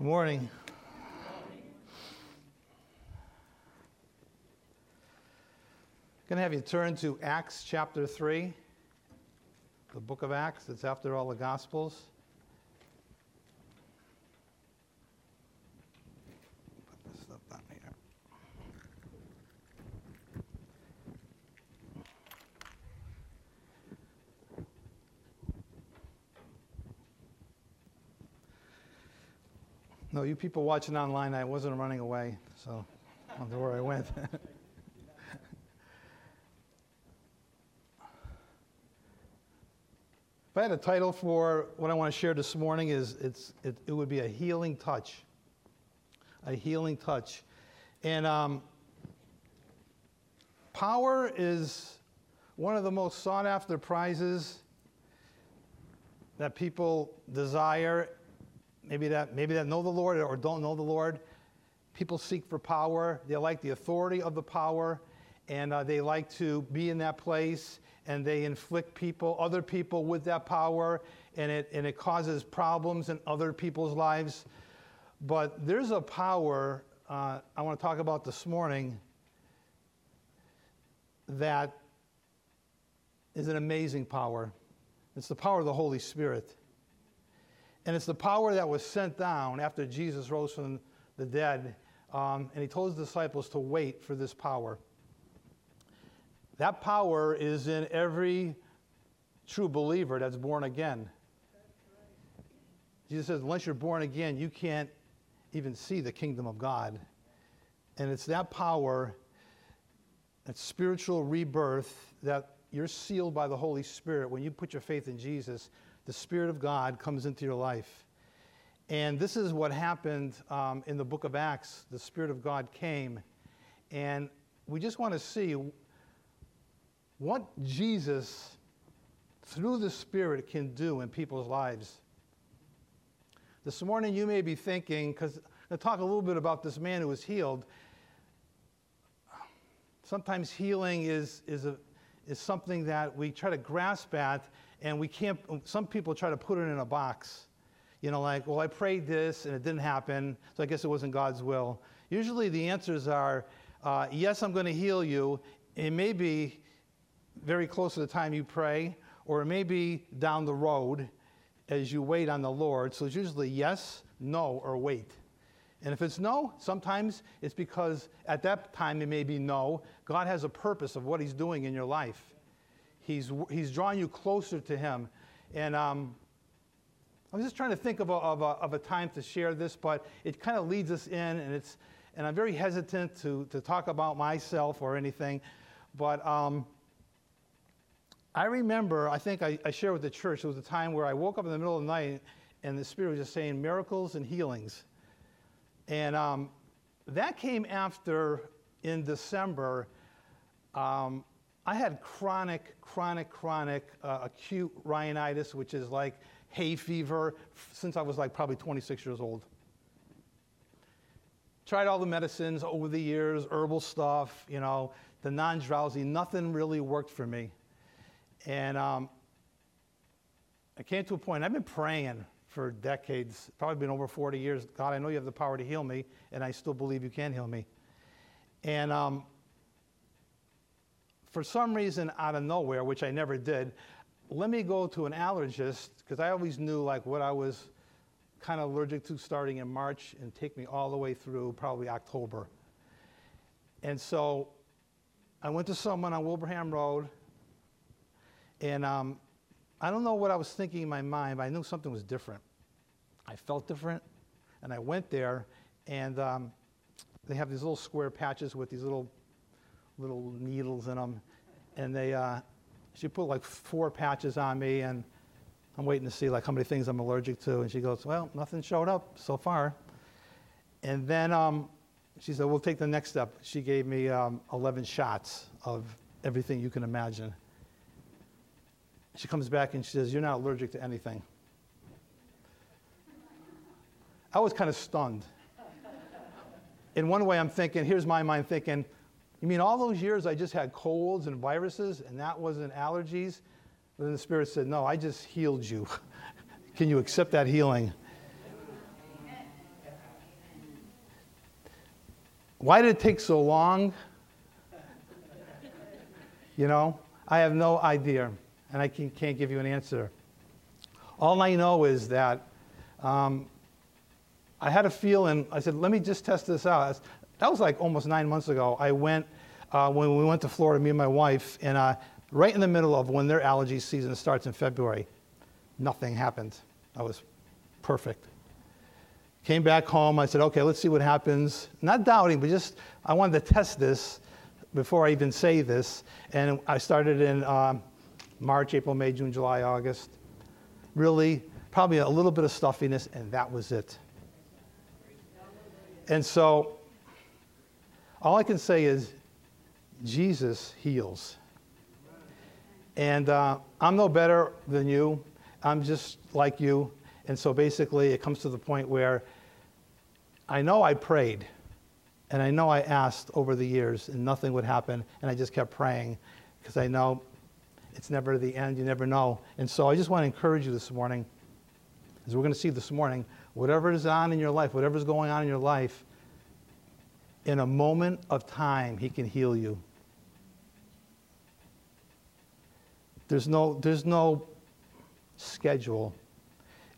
Good morning. I'm going to have you turn to Acts chapter 3, the book of Acts. It's after all the Gospels. Put this stuff down here. No, you people watching online, I wasn't running away, so I don't know where I went. If I had a title for what I want to share this morning, is it's it, it would be a healing touch, a healing touch, and um, power is one of the most sought after prizes that people desire. Maybe that maybe that know the Lord or don't know the Lord. People seek for power. They like the authority of the power, and uh, they like to be in that place and they inflict people, other people with that power, and it, and it causes problems in other people's lives. But there's a power uh, I want to talk about this morning that is an amazing power. It's the power of the Holy Spirit. And it's the power that was sent down after Jesus rose from the dead. Um, and he told his disciples to wait for this power. That power is in every true believer that's born again. Jesus says, unless you're born again, you can't even see the kingdom of God. And it's that power, that spiritual rebirth, that you're sealed by the Holy Spirit. When you put your faith in Jesus, the Spirit of God comes into your life. And this is what happened um, in the book of Acts. The Spirit of God came. And we just want to see what Jesus, through the Spirit, can do in people's lives. This morning, you may be thinking, because to talk a little bit about this man who was healed. Sometimes healing is, is, a, is something that we try to grasp at, and we can't, some people try to put it in a box. You know, like, well, I prayed this and it didn't happen, so I guess it wasn't God's will. Usually the answers are, uh, yes, I'm going to heal you. It may be very close to the time you pray, or it may be down the road as you wait on the Lord. So it's usually yes, no, or wait. And if it's no, sometimes it's because at that time it may be no. God has a purpose of what He's doing in your life. He's, he's drawing you closer to Him. And um, I was just trying to think of a, of, a, of a time to share this, but it kind of leads us in, and, it's, and I'm very hesitant to, to talk about myself or anything. But um, I remember, I think I, I shared with the church, it was a time where I woke up in the middle of the night and the Spirit was just saying miracles and healings. And um, that came after, in December, um, I had chronic, chronic, chronic uh, acute rhinitis, which is like hay fever, since I was like probably 26 years old. Tried all the medicines over the years, herbal stuff, you know, the non drowsy, nothing really worked for me. And um, I came to a point, I've been praying for decades, probably been over 40 years. God, I know you have the power to heal me, and I still believe you can heal me. And um, for some reason, out of nowhere, which I never did, let me go to an allergist because I always knew like what I was kind of allergic to starting in March and take me all the way through probably October. And so I went to someone on Wilbraham Road and um, I don't know what I was thinking in my mind, but I knew something was different. I felt different. And I went there, and um, they have these little square patches with these little, little needles in them. And they, uh, she put like four patches on me, and I'm waiting to see like how many things I'm allergic to. And she goes, well, nothing showed up so far. And then um, she said, we'll take the next step. She gave me um, 11 shots of everything you can imagine. She comes back and she says, You're not allergic to anything. I was kind of stunned. In one way, I'm thinking, here's my mind thinking, you mean all those years I just had colds and viruses and that wasn't allergies? But then the Spirit said, No, I just healed you. Can you accept that healing? Why did it take so long? You know, I have no idea, and I can, not give you an answer. All I know is that um, I had a feeling, I said, let me just test this out. That was like almost nine months ago. I went, uh, when we went to Florida, me and my wife, and uh, right in the middle of when their allergy season starts in February, nothing happened. I was perfect. Came back home. I said, okay, let's see what happens. Not doubting, but just I wanted to test this before I even say this. And I started in um, March, April, May, June, July, August. Really, probably a little bit of stuffiness, and that was it. And so, all I can say is, Jesus heals. And uh, I'm no better than you. I'm just like you. And so basically, it comes to the point where I know I prayed and I know I asked over the years and nothing would happen. And I just kept praying because I know it's never the end. You never know. And so I just want to encourage you this morning, as we're going to see this morning, whatever is on in your life, whatever is going on in your life, in a moment of time, He can heal you. There's no, there's no schedule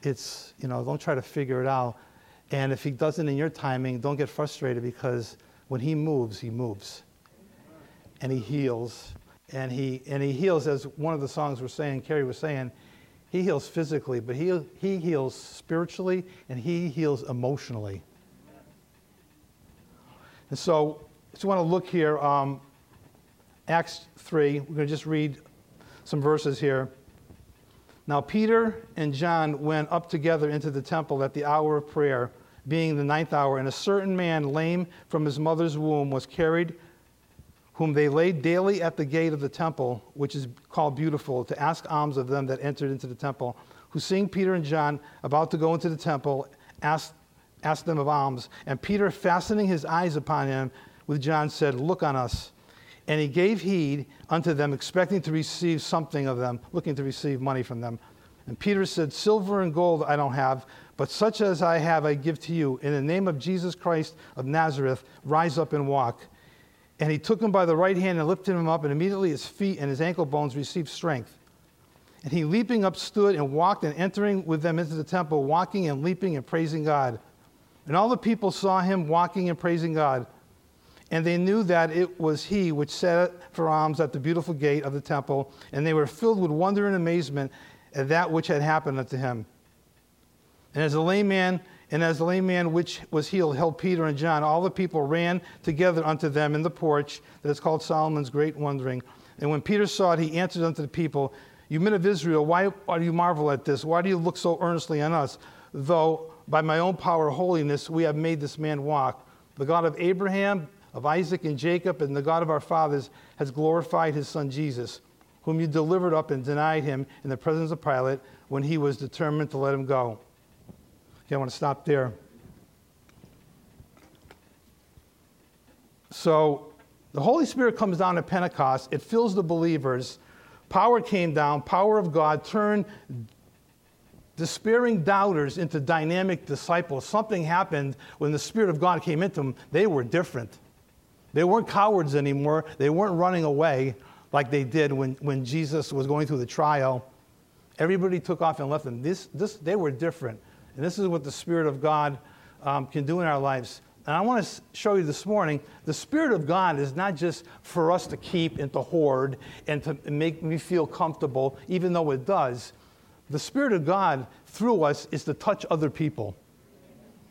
it's, you know, don't try to figure it out. And if he doesn't in your timing, don't get frustrated because when he moves, he moves. And he heals. And he, and he heals, as one of the songs we're saying, Carrie was saying, he heals physically, but he, he heals spiritually and he heals emotionally. And so, just want to look here, um, Acts 3, we're going to just read some verses here. Now, Peter and John went up together into the temple at the hour of prayer, being the ninth hour, and a certain man, lame from his mother's womb, was carried, whom they laid daily at the gate of the temple, which is called Beautiful, to ask alms of them that entered into the temple, who, seeing Peter and John about to go into the temple, asked, asked them of alms. And Peter, fastening his eyes upon him with John, said, Look on us. And he gave heed unto them, expecting to receive something of them, looking to receive money from them. And Peter said, Silver and gold I don't have, but such as I have I give to you. In the name of Jesus Christ of Nazareth, rise up and walk. And he took him by the right hand and lifted him up, and immediately his feet and his ankle bones received strength. And he, leaping up, stood and walked, and entering with them into the temple, walking and leaping and praising God. And all the people saw him walking and praising God. And they knew that it was he which sat for alms at the beautiful gate of the temple, and they were filled with wonder and amazement at that which had happened unto him. And as the lame man, and as the lame man which was healed held Peter and John, all the people ran together unto them in the porch that is called Solomon's Great Wondering. And when Peter saw it, he answered unto the people, You men of Israel, why do you marvel at this? Why do you look so earnestly on us? Though by my own power holiness we have made this man walk. The God of Abraham, of Isaac and Jacob, and the God of our fathers has glorified his son Jesus, whom you delivered up and denied him in the presence of Pilate when he was determined to let him go. Okay, I want to stop there. So the Holy Spirit comes down at Pentecost, it fills the believers. Power came down, power of God turned despairing doubters into dynamic disciples. Something happened when the Spirit of God came into them. They were different. They weren't cowards anymore. They weren't running away like they did when, when Jesus was going through the trial. Everybody took off and left them. This, this, they were different. And this is what the Spirit of God um, can do in our lives. And I want to show you this morning the Spirit of God is not just for us to keep and to hoard and to make me feel comfortable, even though it does. The Spirit of God through us is to touch other people.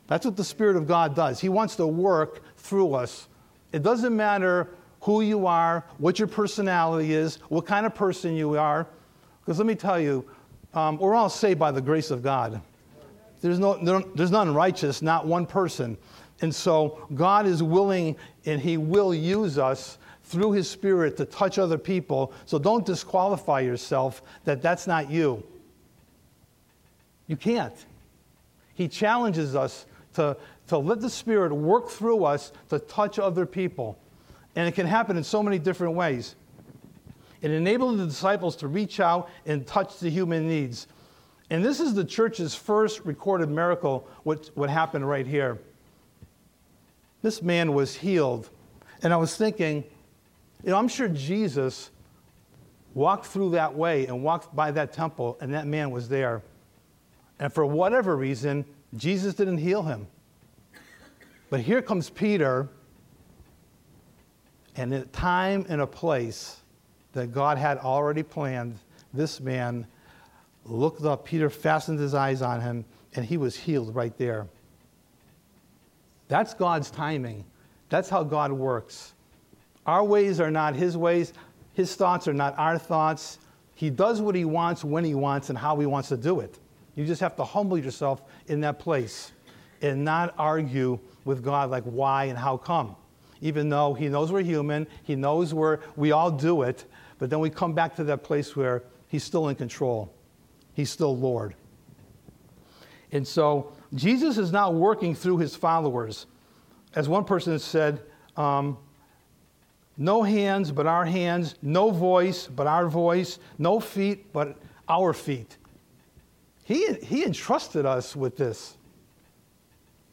That's what the Spirit of God does. He wants to work through us. It doesn't matter who you are, what your personality is, what kind of person you are. Because let me tell you, um, we're all saved by the grace of God. There's, no, there's none righteous, not one person. And so God is willing and He will use us through His Spirit to touch other people. So don't disqualify yourself that that's not you. You can't. He challenges us to, to let the Spirit work through us to touch other people. And it can happen in so many different ways. It enabled the disciples to reach out and touch the human needs. And this is the church's first recorded miracle, what, what happened right here. this man was healed. And I was thinking, you know, I'm sure Jesus walked through that way and walked by that temple, and that man was there. And for whatever reason, Jesus didn't heal him. But here comes Peter, and in a time and a place that God had already planned, this man looked up. Peter fastened his eyes on him, and he was healed right there. That's God's timing. That's how God works. Our ways are not his ways, his thoughts are not our thoughts. He does what he wants, when he wants, and how he wants to do it. You just have to humble yourself in that place and not argue with God like why and how come. Even though he knows we're human, he knows we're, we all do it, but then we come back to that place where he's still in control. He's still Lord. And so Jesus is now working through his followers. As one person said, um, no hands but our hands, no voice but our voice, no feet but our feet. He, he entrusted us with this.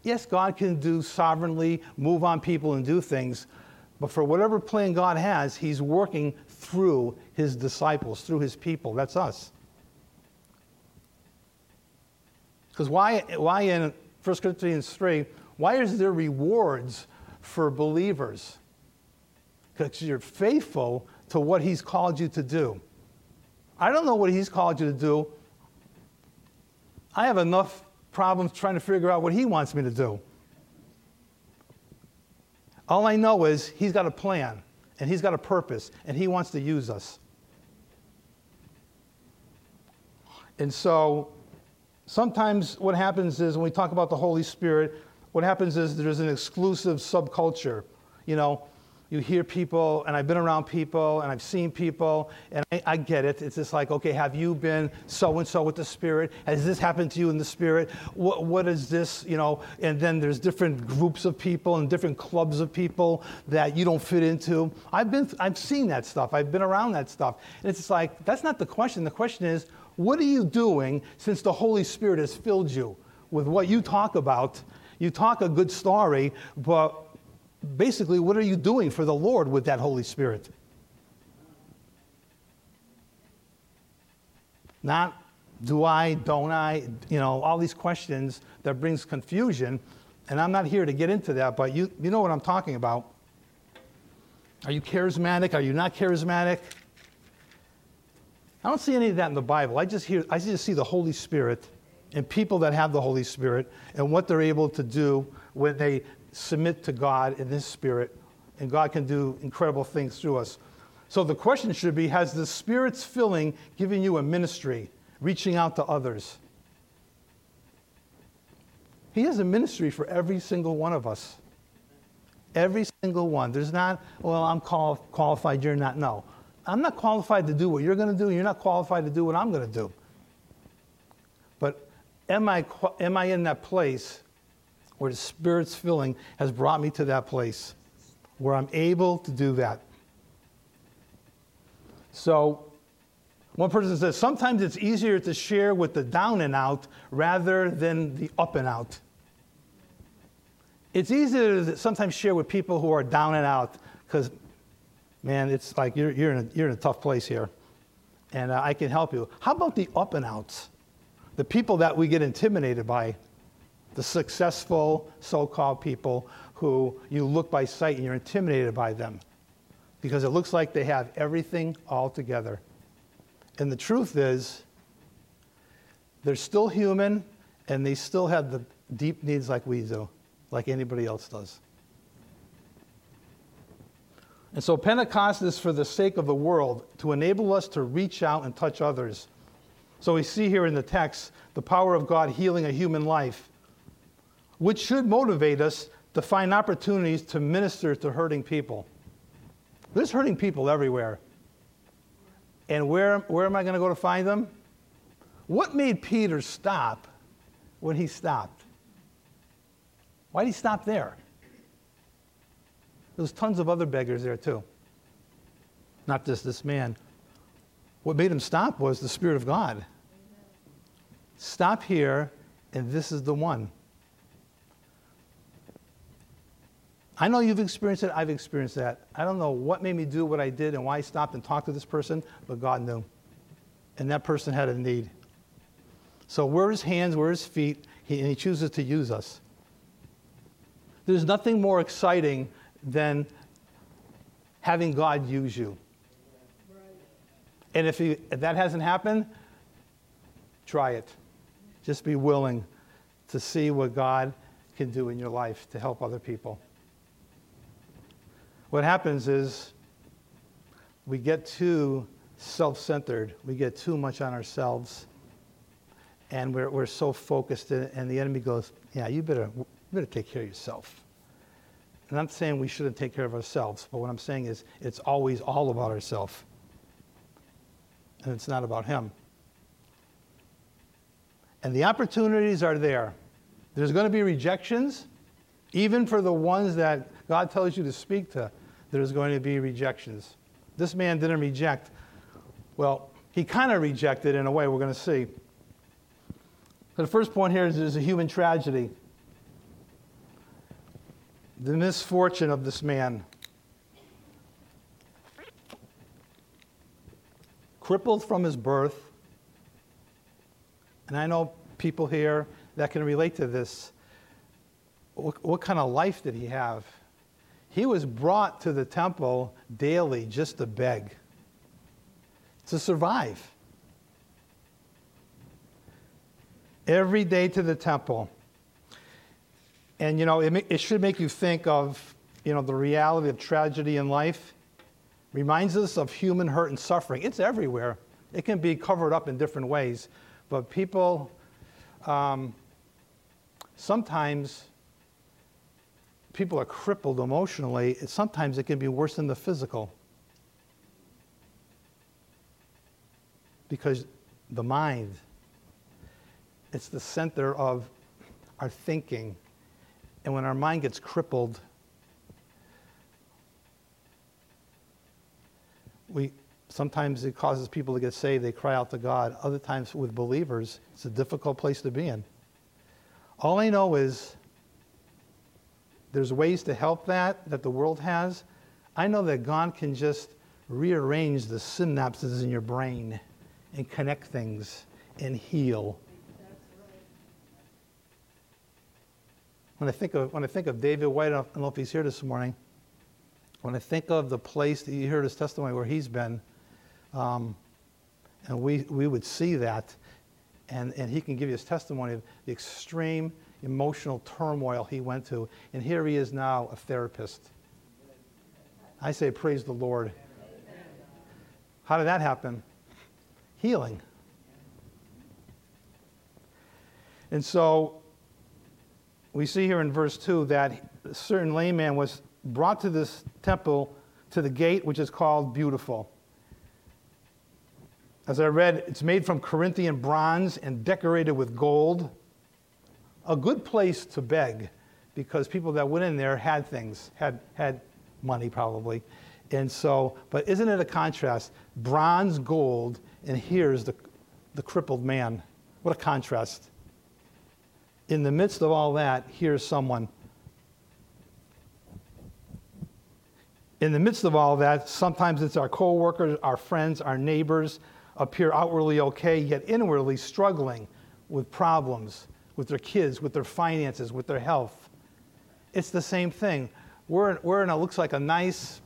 Yes, God can do sovereignly, move on people and do things, but for whatever plan God has, He's working through His disciples, through His people. That's us. Because why, why in 1 Corinthians 3, why is there rewards for believers? Because you're faithful to what he's called you to do. I don't know what he's called you to do. I have enough problems trying to figure out what he wants me to do. All I know is he's got a plan and he's got a purpose and he wants to use us. And so sometimes what happens is when we talk about the Holy Spirit, what happens is there's an exclusive subculture. You know, you hear people, and I've been around people, and I've seen people, and I, I get it. It's just like, okay, have you been so and so with the Spirit? Has this happened to you in the Spirit? What, what is this, you know? And then there's different groups of people and different clubs of people that you don't fit into. I've been, I've seen that stuff. I've been around that stuff. And it's just like, that's not the question. The question is, what are you doing since the Holy Spirit has filled you with what you talk about? You talk a good story, but basically, what are you doing for the Lord with that Holy Spirit? Not do I, don't I, you know, all these questions that brings confusion. And I'm not here to get into that, but you, you know what I'm talking about. Are you charismatic? Are you not charismatic? I don't see any of that in the Bible. I just hear, I just see the Holy Spirit and people that have the Holy Spirit and what they're able to do when they submit to God in His Spirit, and God can do incredible things through us. So the question should be Has the Spirit's filling given you a ministry, reaching out to others? He has a ministry for every single one of us. Every single one. There's not, well, I'm qual- qualified, you're not. No. I'm not qualified to do what you're going to do. You're not qualified to do what I'm going to do. But am I, am I in that place where the Spirit's filling has brought me to that place where I'm able to do that? So, one person says sometimes it's easier to share with the down and out rather than the up and out. It's easier to sometimes share with people who are down and out because man, it's like you're, you're, in, a, you're in a tough place here. And uh, I can help you. How about the up and outs? The people that we get intimidated by, the successful so called people who you look by sight and you're intimidated by them because it looks like they have everything all together. And the truth is, they're still human and they still have the deep needs like we do, like anybody else does. And so Pentecost is for the sake of the world, to enable us to reach out and touch others. So we see here in the text the power of God healing a human life, which should motivate us to find opportunities to minister to hurting people. There's hurting people everywhere. And where, where am I going to go to find them? What made Peter stop when he stopped? Why did he stop there? There's tons of other beggars there too. Not just this man. What made him stop was the Spirit of God. Stop here, and this is the one. I know you've experienced it, I've experienced that. I don't know what made me do what I did and why I stopped and talked to this person, but God knew. And that person had a need. So we're his hands, we're his feet, he, and he chooses to use us. There's nothing more exciting than having God use you. And if, if that hasn't happened, try it. Just be willing to see what God can do in your life to help other people. What happens is we get too self centered, we get too much on ourselves, and we're, we're so focused, and the enemy goes, Yeah, you better, you better take care of yourself. And I'm saying we shouldn't take care of ourselves, but what I'm saying is it's always all about ourselves. And it's not about Him. And the opportunities are there. There's going to be rejections, even for the ones that God tells you to speak to, there's going to be rejections. This man didn't reject. Well, he kind of rejected in a way, we're going to see. So the first point here is there's a human tragedy the misfortune of this man. Crippled from his birth, and I know people here that can relate to this. What, what, kind of life did he have? He was brought to the temple daily just to beg, to survive. Every day to the temple. And, you know, it, it should make you think of, you know, the reality of tragedy in life. Reminds us of human hurt and suffering. It's everywhere. It can be covered up in different ways. But people, um, sometimes people are crippled emotionally. Sometimes it can be worse than the physical. Because the mind, it's the center of our thinking, and when our mind gets crippled, we sometimes it causes people to get saved, they cry out to God. Other times with believers, it's a difficult place to be in. All I know is there's ways to help that that the world has. I know that God can just rearrange the synapses in your brain and connect things and heal When I think of, when I think of David White, I don't know if he's here this morning. When I think of the place that you heard his testimony where he's been, um, and we, we would see that, and, and he can give you his testimony of the extreme emotional turmoil he went to. And here he is now, a therapist. I say, praise the Lord. How did that happen? Healing. And so we see here in verse 2 that a certain layman was brought to this temple to the gate, which is called Beautiful. As I read, it's made from Corinthian bronze and decorated with gold. A good place to beg because people that went in there had things, had, had money probably. And so, but isn't it a contrast? Bronze, gold, and here's the, the crippled man. What a contrast in the midst of all that, here's someone. In the midst of all that, sometimes it's our coworkers, our friends, our neighbors appear outwardly okay, yet inwardly struggling with problems with their kids, with their finances, with their health. It's the same thing. We're in, we're in a looks like a nice,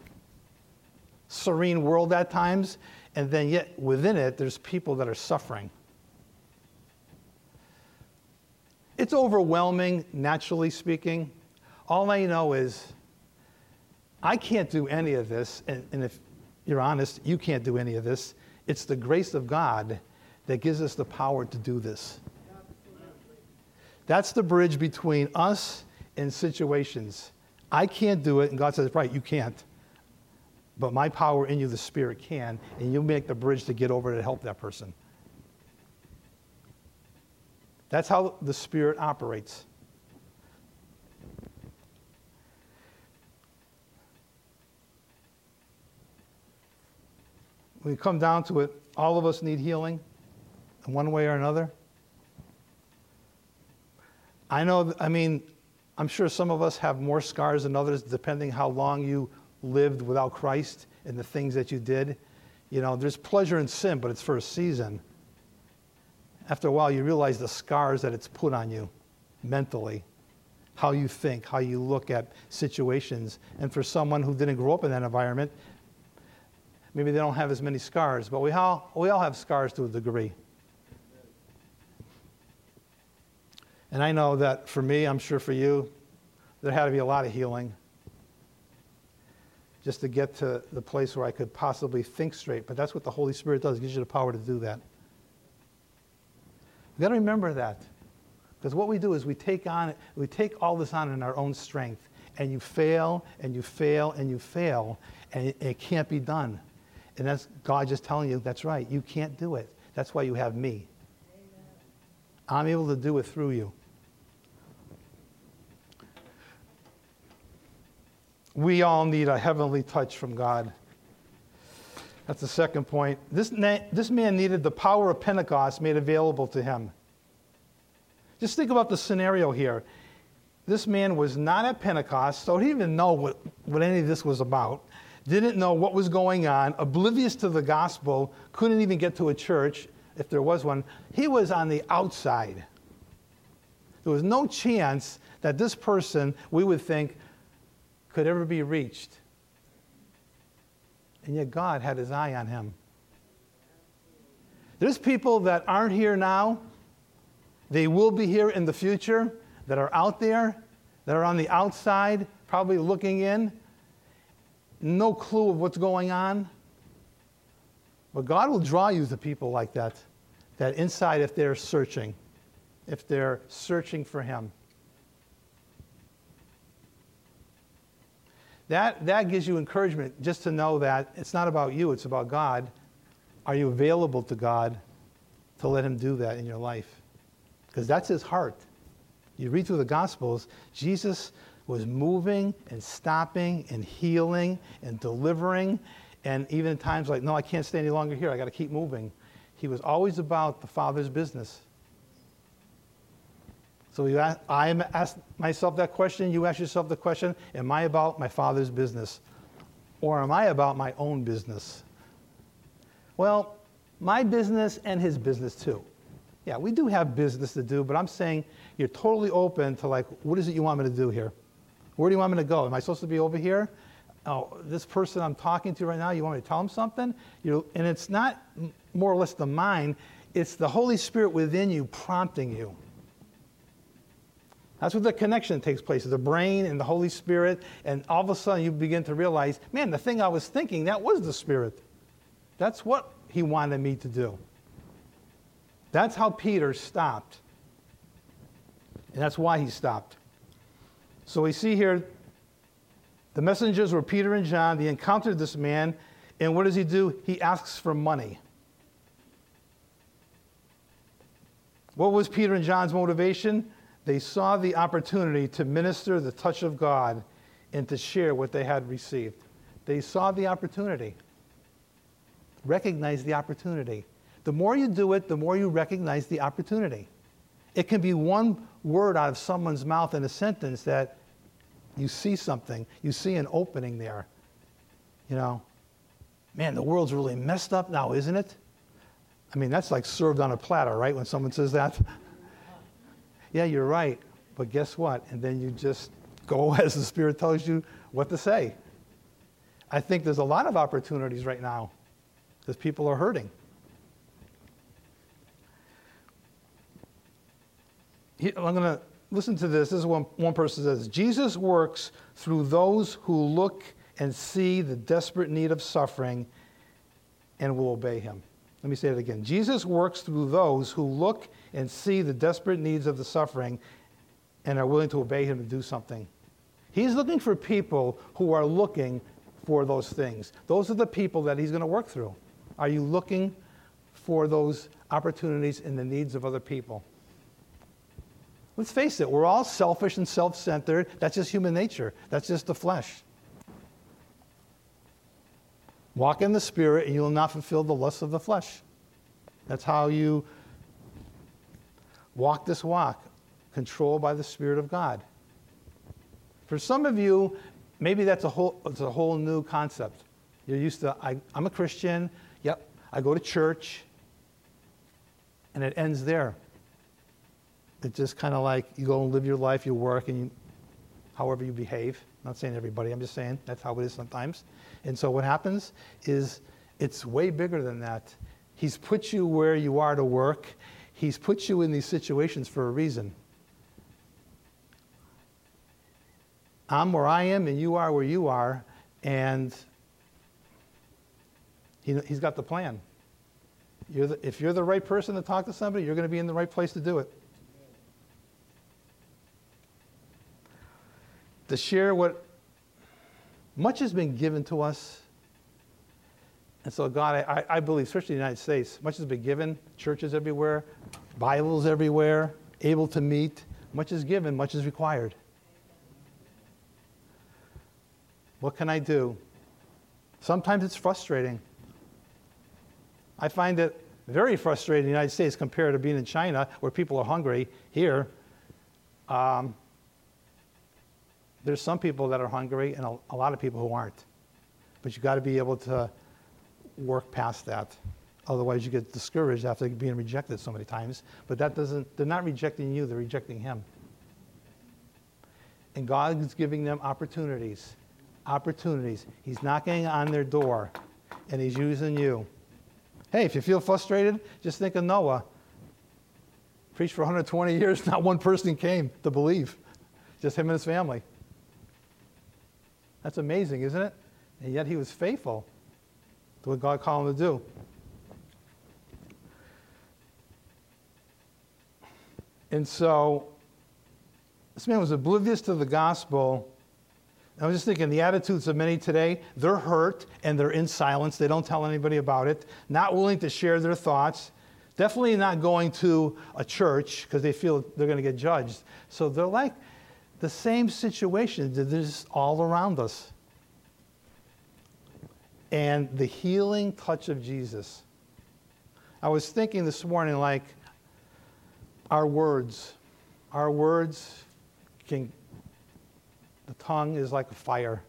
serene world at times, and then yet within it, there's people that are suffering. It's overwhelming, naturally speaking. All I know is I can't do any of this, and, and if you're honest, you can't do any of this. It's the grace of God that gives us the power to do this. That's the bridge between us and situations. I can't do it, and God says, right, you can't. But my power in you, the Spirit, can, and you make the bridge to get over to help that person. That's how the Spirit operates. When we come down to it, all of us need healing in one way or another. I know, I mean, I'm sure some of us have more scars than others, depending how long you lived without Christ and the things that you did. You know, there's pleasure in sin, but it's for a season. After a while, you realize the scars that it's put on you mentally, how you think, how you look at situations. And for someone who didn't grow up in that environment, maybe they don't have as many scars, but we all, we all have scars to a degree. And I know that for me, I'm sure for you, there had to be a lot of healing just to get to the place where I could possibly think straight. But that's what the Holy Spirit does, it gives you the power to do that. We've got to remember that. Because what we do is we take on we take all this on in our own strength. And you fail and you fail and you fail, and it, it can't be done. And that's God just telling you, that's right, you can't do it. That's why you have me. Amen. I'm able to do it through you. We all need a heavenly touch from God. That's the second point. This, na- this man needed the power of Pentecost made available to him. Just think about the scenario here. This man was not at Pentecost, so he didn't even know what, what any of this was about, didn't know what was going on, oblivious to the gospel, couldn't even get to a church, if there was one. He was on the outside. There was no chance that this person, we would think, could ever be reached. And yet God had his eye on him. There's people that aren't here now, they will be here in the future, that are out there, that are on the outside, probably looking in, no clue of what's going on. But God will draw you to people like that, that inside if they're searching, if they're searching for Him. That, that gives you encouragement just to know that it's not about you, it's about God. Are you available to God to let Him do that in your life? Because that's His heart. You read through the Gospels, Jesus was moving and stopping and healing and delivering. And even in times like, no, I can't stay any longer here, I got to keep moving. He was always about the Father's business. So ask, I ask myself that question, you ask yourself the question Am I about my father's business? Or am I about my own business? Well, my business and his business too. Yeah, we do have business to do, but I'm saying you're totally open to, like, what is it you want me to do here? Where do you want me to go? Am I supposed to be over here? Oh, this person I'm talking to right now, you want me to tell him something? You and it's not more or less the mind, it's the Holy Spirit within you prompting you. That's where the connection takes place, the brain and the Holy Spirit. And all of a sudden you begin to realize, man, the thing I was thinking, that was the Spirit. That's what he wanted me to do. That's how Peter stopped. And that's why he stopped. So we see here the messengers were Peter and John. They encountered this man. And what does he do? He asks for money. What was Peter and John's motivation? They saw the opportunity to minister the touch of God and to share what they had received. They saw the opportunity. Recognize the opportunity. The more you do it, the more you recognize the opportunity. It can be one word out of someone's mouth in a sentence that you see something, you see an opening there. You know, man, the world's really messed up now, isn't it? I mean, that's like served on a platter, right? When someone says that yeah, you're right, but guess what? And then you just go as the Spirit tells you what to say. I think there's a lot of opportunities right now because people are hurting. I'm going to listen to this. This is one, one person says Jesus works through those who look and see the desperate need of suffering and will obey him. Let me say it again. Jesus works through those who look and see the desperate needs of the suffering and are willing to obey him to do something. He's looking for people who are looking for those things. Those are the people that he's going to work through. Are you looking for those opportunities in the needs of other people? Let's face it, we're all selfish and self centered. That's just human nature, that's just the flesh. Walk in the Spirit, and you will not fulfill the lusts of the flesh. That's how you walk this walk, controlled by the Spirit of God. For some of you, maybe that's a whole, it's a whole new concept. You're used to, I, I'm a Christian, yep, I go to church, and it ends there. It's just kind of like you go and live your life, you work, and you, however you behave. I'm not saying everybody, I'm just saying that's how it is sometimes. And so what happens is it's way bigger than that. He's put you where you are to work. He's put you in these situations for a reason. I'm where I am, and you are where you are, and he, has got the plan. You're the, if you're the right person to talk to somebody, you're going to be in the right place to do it. To share what much has been given to us. And so, God, I, I believe, especially in the United States, much has been given. Churches everywhere, Bibles everywhere, able to meet. Much is given, much is required. What can I do? Sometimes it's frustrating. I find it very frustrating in the United States compared to being in China where people are hungry. Here, um, there's some people that are hungry and a, a lot of people who aren't. But you've got to be able to work past that. Otherwise, you get discouraged after being rejected so many times. But that doesn't, they're not rejecting you, they're rejecting Him. And God is giving them opportunities. Opportunities. He's knocking on their door, and He's using you. Hey, if you feel frustrated, just think of Noah. Preached for 120 years, not one person came to believe, just him and his family. That's amazing, isn't it? And yet he was faithful to what God called him to do. And so this man was oblivious to the gospel. I was just thinking the attitudes of many today, they're hurt and they're in silence. They don't tell anybody about it, not willing to share their thoughts, definitely not going to a church because they feel they're going to get judged. So they're like the same situation that is all around us and the healing touch of Jesus. I was thinking this morning, like, our words. Our words can, the tongue is like a fire.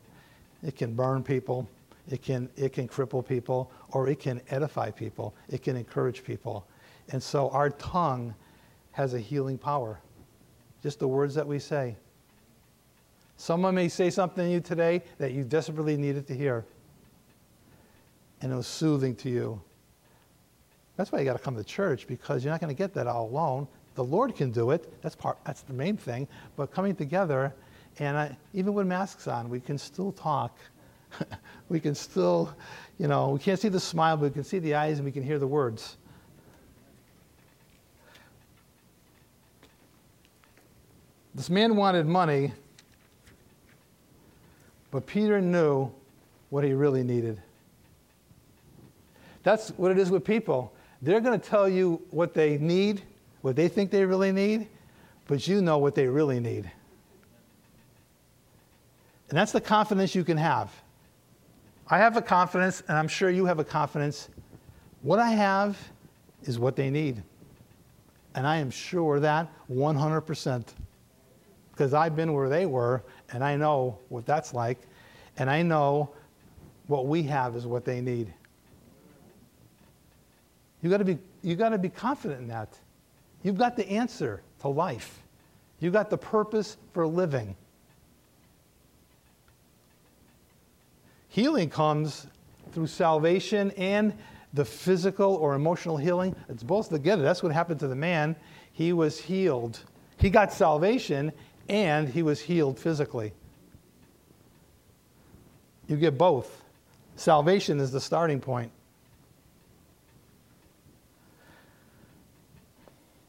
It can burn people, it can, it can cripple people, or it can edify people, it can encourage people. And so our tongue has a healing power. Just the words that we say. Someone may say something to you today that you desperately needed to hear and it was soothing to you. That's why you got to come to church because you're not going to get that all alone. The Lord can do it. That's part. That's the main thing. But coming together, and I, even with masks on, we can still talk. we can still, you know, we can't see the smile, but we can see the eyes and we can hear the words. This man wanted money, but Peter knew what he really needed. That's what it is with people. They're going to tell you what they need, what they think they really need, but you know what they really need. And that's the confidence you can have. I have a confidence, and I'm sure you have a confidence. What I have is what they need. And I am sure that 100%. Because I've been where they were, and I know what that's like, and I know what we have is what they need. You got to be you got to be confident in that. You've got the answer to life. You've got the purpose for living. Healing comes through salvation and the physical or emotional healing. It's both together. That's what happened to the man. He was healed. He got salvation and he was healed physically. You get both. Salvation is the starting point.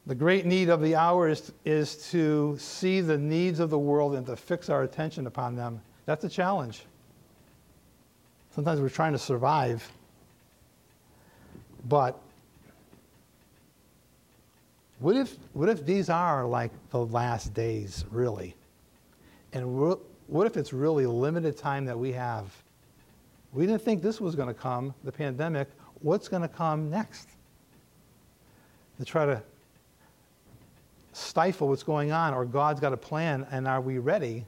The great need of the hour is, is to see the needs of the world and to fix our attention upon them. That's a challenge. Sometimes we're trying to survive, but what if, what if these are like the last days, really? And what if it's really limited time that we have? We didn't think this was going to come, the pandemic. What's going to come next? To try to stifle what's going on, or God's got a plan, and are we ready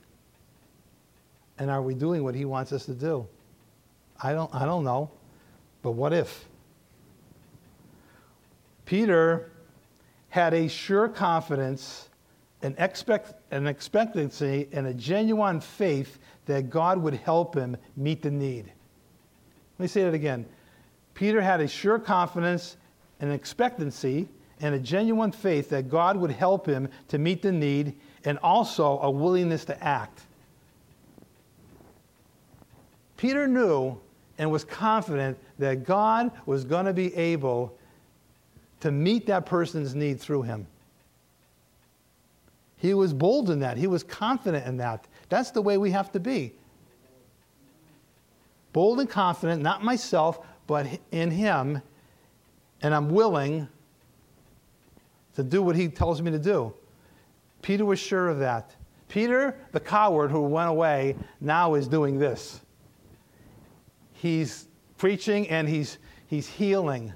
And are we doing what he wants us to do? I don't, I don't know. But what if? Peter had a sure confidence, an, expect, an expectancy, and a genuine faith that God would help him meet the need. Let me say that again. Peter had a sure confidence, an expectancy, and a genuine faith that God would help him to meet the need, and also a willingness to act. Peter knew and was confident that God was going to be able to meet that person's need through him. He was bold in that. He was confident in that. That's the way we have to be. Bold and confident, not myself, but in Him. And I'm willing to do what He tells me to do. Peter was sure of that. Peter, the coward who went away, now is doing this. He's preaching and he's, he's healing.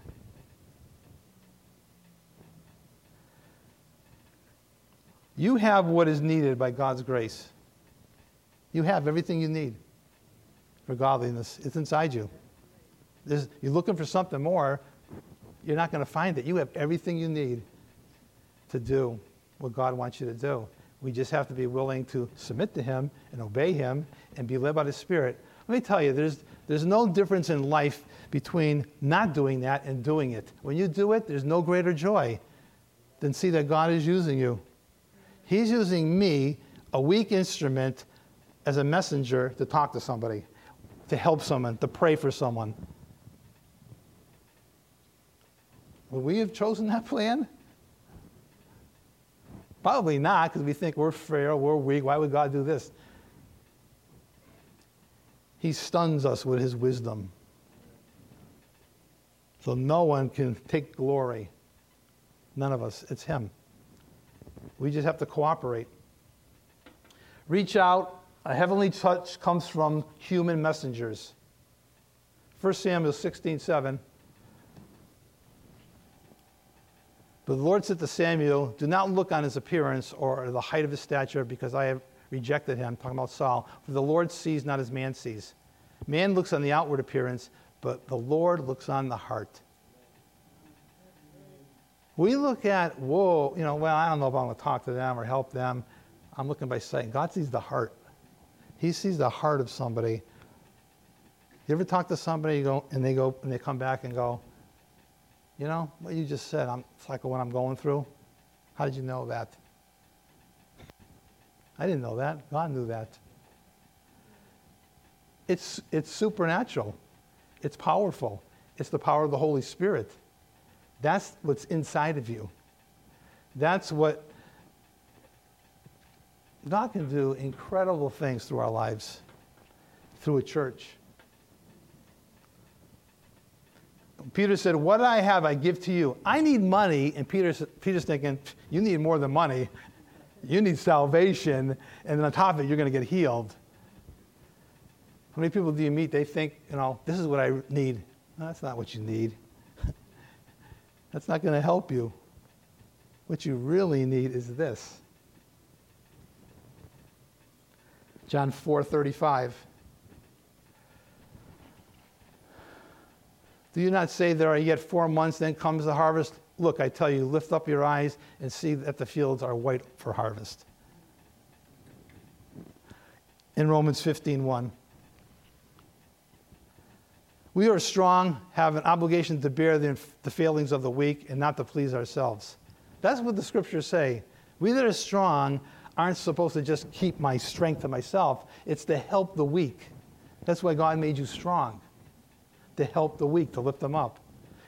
You have what is needed by God's grace. You have everything you need for godliness. It's inside you. There's, you're looking for something more, you're not going to find it. You have everything you need to do what God wants you to do. We just have to be willing to submit to Him and obey Him and be led by the Spirit. Let me tell you, there's, there's no difference in life between not doing that and doing it. When you do it, there's no greater joy than see that God is using you. He's using me, a weak instrument, as a messenger to talk to somebody, to help someone, to pray for someone. Would we have chosen that plan? Probably not, because we think we're frail, we're weak. Why would God do this? He stuns us with his wisdom. So no one can take glory. None of us. It's him. We just have to cooperate. Reach out. A heavenly touch comes from human messengers. 1 Samuel 16 7. But the Lord said to Samuel, Do not look on his appearance or the height of his stature, because I have rejected him. Talking about Saul. For the Lord sees not as man sees. Man looks on the outward appearance, but the Lord looks on the heart. We look at, whoa, you know, well, I don't know if I'm going to talk to them or help them. I'm looking by sight. God sees the heart. He sees the heart of somebody. You ever talk to somebody go, and they go and they come back and go, you know, what you just said, I'm, it's like what I'm going through. How did you know that? I didn't know that. God knew that. It's, it's supernatural. It's powerful. It's the power of the Holy Spirit. That's what's inside of you. That's what God can do incredible things through our lives, through a church. Peter said, What I have, I give to you. I need money. And Peter's, Peter's thinking, You need more than money. You need salvation. And on top of it, you're going to get healed. How many people do you meet? They think, you know, this is what I need. No, that's not what you need. that's not going to help you. What you really need is this. John 4 35. Do you not say there are yet four months, then comes the harvest? Look, I tell you, lift up your eyes and see that the fields are white for harvest. In Romans 15 1. We are strong, have an obligation to bear the, the failings of the weak and not to please ourselves. That's what the scriptures say. We that are strong aren't supposed to just keep my strength to myself, it's to help the weak. That's why God made you strong to help the weak, to lift them up.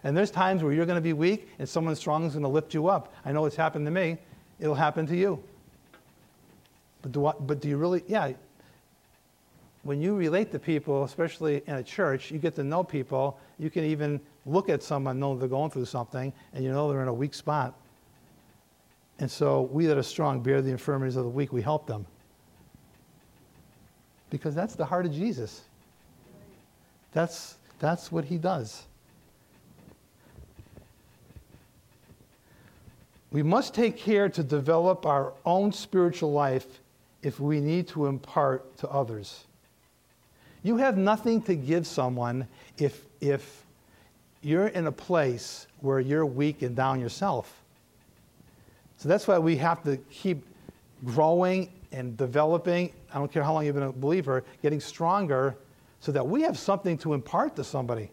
And there's times where you're going to be weak and someone strong is going to lift you up. I know it's happened to me. It'll happen to you. But do, I, but do you really, yeah. When you relate to people, especially in a church, you get to know people. You can even look at someone, know they're going through something, and you know they're in a weak spot. And so we that are strong bear the infirmities of the weak, we help them. Because that's the heart of Jesus. That's that's what he does. We must take care to develop our own spiritual life if we need to impart to others. You have nothing to give someone if, if you're in a place where you're weak and down yourself. So that's why we have to keep growing and developing. I don't care how long you've been a believer, getting stronger so that we have something to impart to somebody.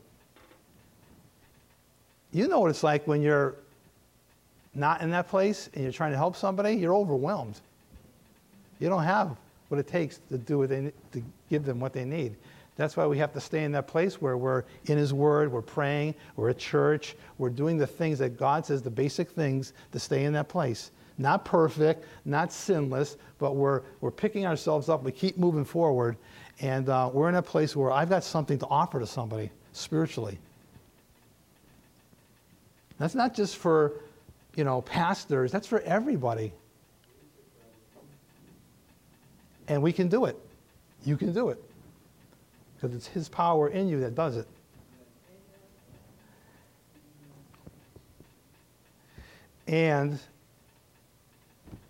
You know what it's like when you're not in that place and you're trying to help somebody, you're overwhelmed. You don't have what it takes to do what they, to give them what they need. That's why we have to stay in that place where we're in His Word, we're praying, we're at church, we're doing the things that God says, the basic things to stay in that place. Not perfect, not sinless, but we're, we're picking ourselves up. We keep moving forward, and uh, we're in a place where I've got something to offer to somebody spiritually. That's not just for, you know, pastors, that's for everybody. And we can do it. You can do it because it's His power in you that does it. And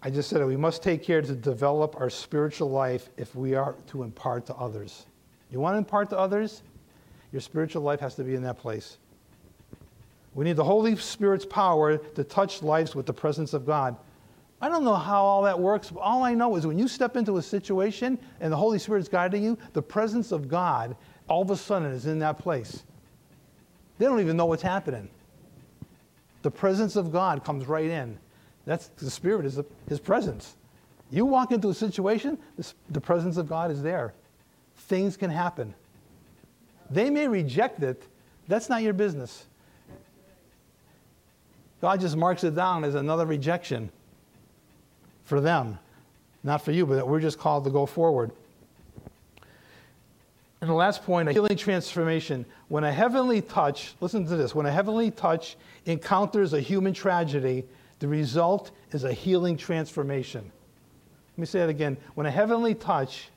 I just said we must take care to develop our spiritual life if we are to impart to others. You want to impart to others? Your spiritual life has to be in that place. We need the Holy Spirit's power to touch lives with the presence of God. I don't know how all that works, but all I know is when you step into a situation and the Holy Spirit is guiding you, the presence of God all of a sudden is in that place. They don't even know what's happening. The presence of God comes right in. That's the Spirit is His presence. You walk into a situation, the presence of God is there. Things can happen. They may reject it. That's not your business. God just marks it down as another rejection for them, not for you, but we're just called to go forward. And the last point, a healing transformation. When a heavenly touch, listen to this, when a heavenly touch encounters a human tragedy, the result is a healing transformation. Let me say that again. When a heavenly touch,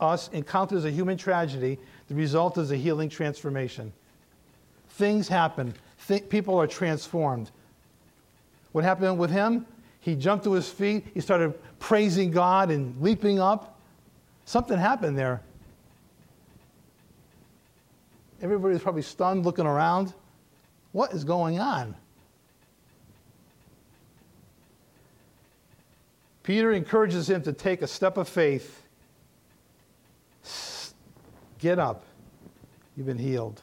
us, encounters a human tragedy, the result is a healing transformation. Things happen, Th- people are transformed. What happened with him? He jumped to his feet. He started praising God and leaping up. Something happened there. Everybody's probably stunned, looking around. What is going on? Peter encourages him to take a step of faith. Get up. You've been healed.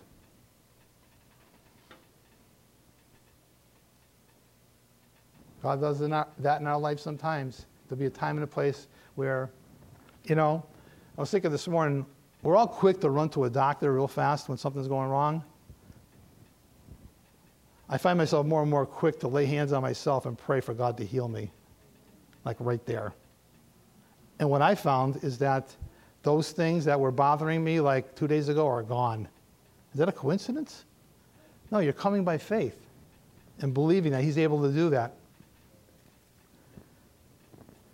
God does that in our life sometimes. There'll be a time and a place where, you know, I was thinking this morning, we're all quick to run to a doctor real fast when something's going wrong. I find myself more and more quick to lay hands on myself and pray for God to heal me, like right there. And what I found is that those things that were bothering me like two days ago are gone. Is that a coincidence? No, you're coming by faith and believing that He's able to do that.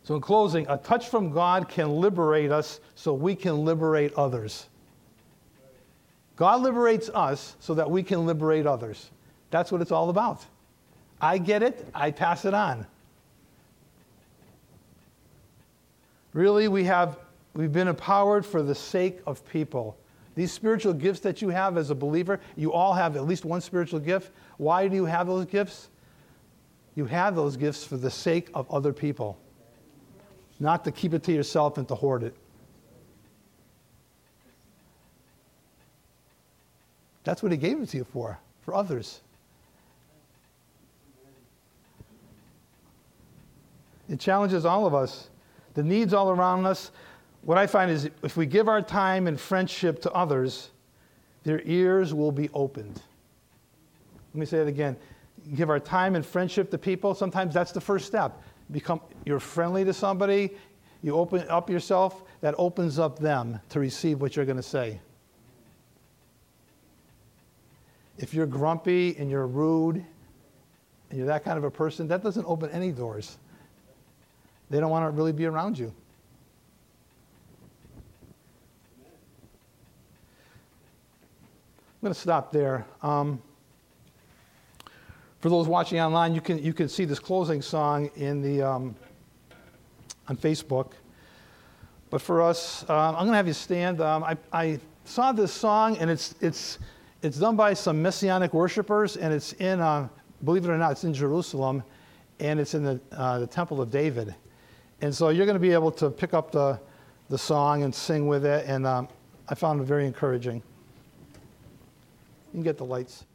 So, in closing, a touch from God can liberate us so we can liberate others. God liberates us so that we can liberate others. That's what it's all about. I get it, I pass it on. Really, we have we've been empowered for the sake of people. These spiritual gifts that you have as a believer, you all have at least one spiritual gift. Why do you have those gifts? You have those gifts for the sake of other people not to keep it to yourself and to hoard it. That's what he gave it to you for, for others. It challenges all of us, the needs all around us. What I find is if we give our time and friendship to others, their ears will be opened. Let me say it again. Give our time and friendship to people. Sometimes that's the first step become you're friendly to somebody, you open up yourself, that opens up them to receive what you're going to say. If you're grumpy and you're rude and you're that kind of a person, that doesn't open any doors. They don't want to really be around you. I'm going to stop there. Um, for those watching online, you can, you can see this closing song in the, um, on Facebook. But for us, um, I'm going to have you stand. Um, I, I saw this song, and it's, it's, it's done by some messianic worshipers, and it's in, uh, believe it or not, it's in Jerusalem, and it's in the, uh, the Temple of David. And so you're going to be able to pick up the, the song and sing with it, and um, I found it very encouraging. You can get the lights.